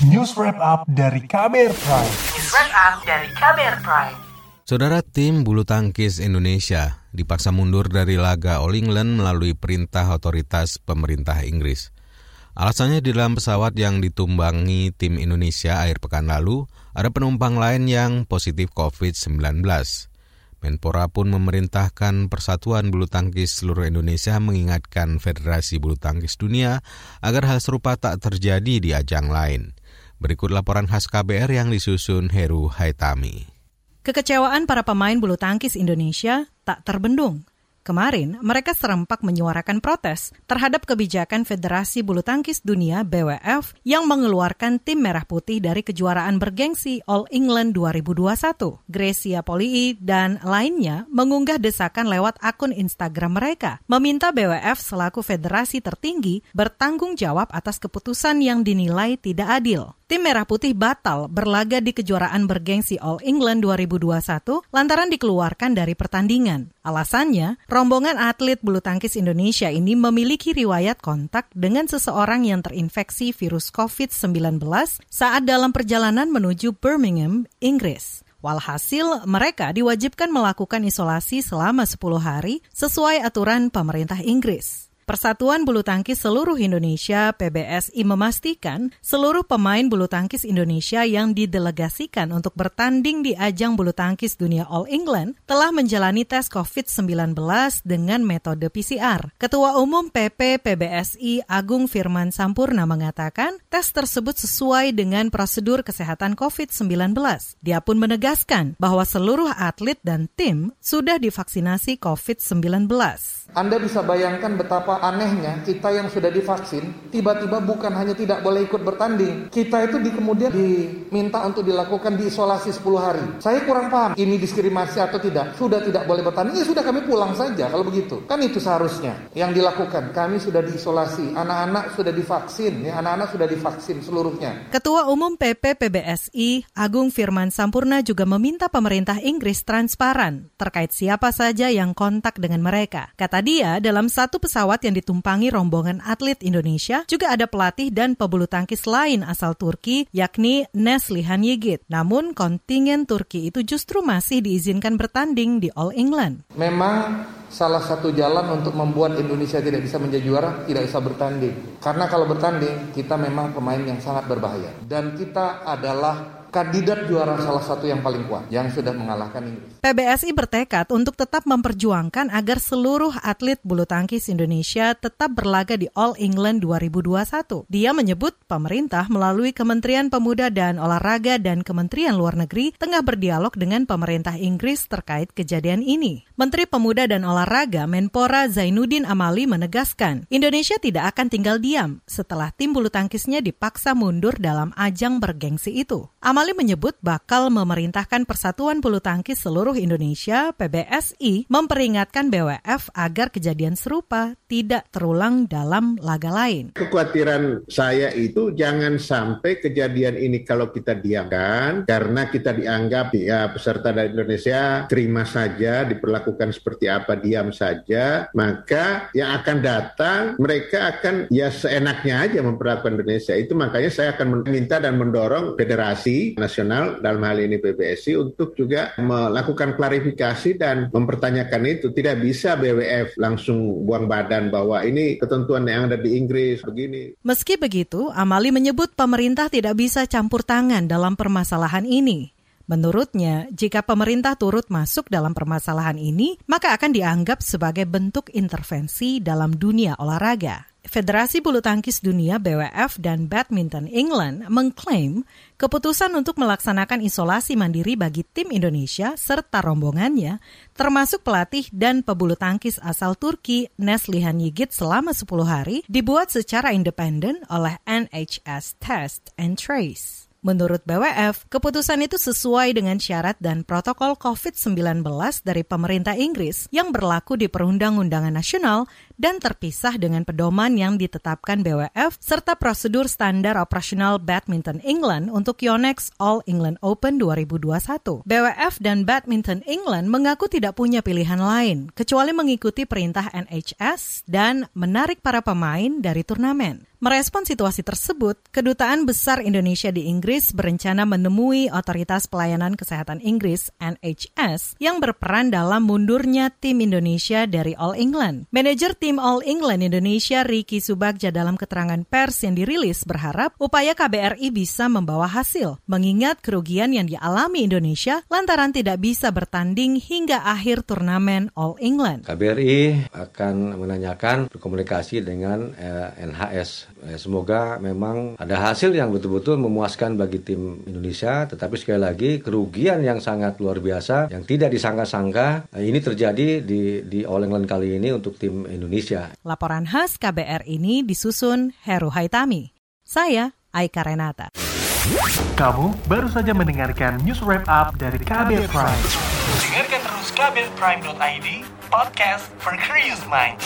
News Wrap Up dari Kamer Prime. News Wrap Up dari Kamer Prime. Saudara tim bulu tangkis Indonesia dipaksa mundur dari laga All England melalui perintah otoritas pemerintah Inggris. Alasannya di dalam pesawat yang ditumbangi tim Indonesia akhir pekan lalu, ada penumpang lain yang positif COVID-19. Menpora pun memerintahkan Persatuan Bulu Tangkis seluruh Indonesia mengingatkan Federasi Bulu Tangkis Dunia agar hal serupa tak terjadi di ajang lain. Berikut laporan khas KBR yang disusun Heru Haitami. Kekecewaan para pemain bulu tangkis Indonesia tak terbendung Kemarin, mereka serempak menyuarakan protes terhadap kebijakan Federasi Bulu Tangkis Dunia BWF yang mengeluarkan tim merah putih dari kejuaraan bergengsi All England 2021. Gracia Polii dan lainnya mengunggah desakan lewat akun Instagram mereka, meminta BWF selaku federasi tertinggi bertanggung jawab atas keputusan yang dinilai tidak adil. Tim Merah Putih batal berlaga di kejuaraan bergengsi All England 2021 lantaran dikeluarkan dari pertandingan. Alasannya, rombongan atlet bulu tangkis Indonesia ini memiliki riwayat kontak dengan seseorang yang terinfeksi virus COVID-19 saat dalam perjalanan menuju Birmingham, Inggris. Walhasil, mereka diwajibkan melakukan isolasi selama 10 hari sesuai aturan pemerintah Inggris. Persatuan Bulu Tangkis Seluruh Indonesia PBSI memastikan seluruh pemain bulu tangkis Indonesia yang didelegasikan untuk bertanding di ajang bulu tangkis dunia All England telah menjalani tes COVID-19 dengan metode PCR. Ketua Umum PP PBSI Agung Firman Sampurna mengatakan tes tersebut sesuai dengan prosedur kesehatan COVID-19. Dia pun menegaskan bahwa seluruh atlet dan tim sudah divaksinasi COVID-19. Anda bisa bayangkan betapa anehnya kita yang sudah divaksin tiba-tiba bukan hanya tidak boleh ikut bertanding. Kita itu di kemudian diminta untuk dilakukan diisolasi 10 hari. Saya kurang paham ini diskriminasi atau tidak. Sudah tidak boleh bertanding, ya sudah kami pulang saja kalau begitu. Kan itu seharusnya yang dilakukan. Kami sudah diisolasi, anak-anak sudah divaksin, ya anak-anak sudah divaksin seluruhnya. Ketua Umum PP PBSI Agung Firman Sampurna juga meminta pemerintah Inggris transparan terkait siapa saja yang kontak dengan mereka. Kata dia, dalam satu pesawat yang ditumpangi rombongan atlet Indonesia juga ada pelatih dan pebulu tangkis lain asal Turki, yakni Neslihan Yigit. Namun kontingen Turki itu justru masih diizinkan bertanding di All England. Memang salah satu jalan untuk membuat Indonesia tidak bisa menjadi juara, tidak bisa bertanding. Karena kalau bertanding, kita memang pemain yang sangat berbahaya. Dan kita adalah kandidat juara salah satu yang paling kuat yang sudah mengalahkan Inggris. PBSI bertekad untuk tetap memperjuangkan agar seluruh atlet bulu tangkis Indonesia tetap berlaga di All England 2021. Dia menyebut pemerintah melalui Kementerian Pemuda dan Olahraga dan Kementerian Luar Negeri tengah berdialog dengan pemerintah Inggris terkait kejadian ini. Menteri Pemuda dan Olahraga Menpora Zainuddin Amali menegaskan, Indonesia tidak akan tinggal diam setelah tim bulu tangkisnya dipaksa mundur dalam ajang bergengsi itu. Amali menyebut bakal memerintahkan Persatuan Bulu Tangkis seluruh Indonesia PBSI memperingatkan BWF agar kejadian serupa tidak terulang dalam laga lain. Kekhawatiran saya itu jangan sampai kejadian ini kalau kita diamkan karena kita dianggap ya peserta dari Indonesia terima saja diperlakukan seperti apa diam saja maka yang akan datang mereka akan ya seenaknya aja memperlakukan Indonesia itu makanya saya akan meminta dan mendorong federasi nasional dalam hal ini PBSI untuk juga melakukan klarifikasi dan mempertanyakan itu. Tidak bisa BWF langsung buang badan bahwa ini ketentuan yang ada di Inggris begini. Meski begitu, Amali menyebut pemerintah tidak bisa campur tangan dalam permasalahan ini. Menurutnya, jika pemerintah turut masuk dalam permasalahan ini, maka akan dianggap sebagai bentuk intervensi dalam dunia olahraga. Federasi Bulu Tangkis Dunia BWF dan Badminton England mengklaim keputusan untuk melaksanakan isolasi mandiri bagi tim Indonesia serta rombongannya, termasuk pelatih dan pebulu tangkis asal Turki Neslihan Yigit selama 10 hari, dibuat secara independen oleh NHS Test and Trace. Menurut BWF, keputusan itu sesuai dengan syarat dan protokol COVID-19 dari pemerintah Inggris yang berlaku di perundang-undangan nasional dan terpisah dengan pedoman yang ditetapkan BWF serta prosedur standar operasional Badminton England untuk Yonex All England Open 2021. BWF dan Badminton England mengaku tidak punya pilihan lain kecuali mengikuti perintah NHS dan menarik para pemain dari turnamen. Merespon situasi tersebut, Kedutaan Besar Indonesia di Inggris berencana menemui Otoritas Pelayanan Kesehatan Inggris NHS yang berperan dalam mundurnya tim Indonesia dari All England. Manajer tim All England Indonesia Ricky Subagja dalam keterangan pers yang dirilis berharap upaya KBRI bisa membawa hasil, mengingat kerugian yang dialami Indonesia lantaran tidak bisa bertanding hingga akhir turnamen All England. KBRI akan menanyakan berkomunikasi dengan eh, NHS Eh, semoga memang ada hasil yang betul-betul memuaskan bagi tim Indonesia, tetapi sekali lagi kerugian yang sangat luar biasa yang tidak disangka-sangka eh, ini terjadi di di All England kali ini untuk tim Indonesia. Laporan khas KBR ini disusun Heru Haitami. Saya Aika Renata. Kamu baru saja mendengarkan news wrap up dari KBR Prime. Dengarkan terus kbrprime.id, podcast for curious minds.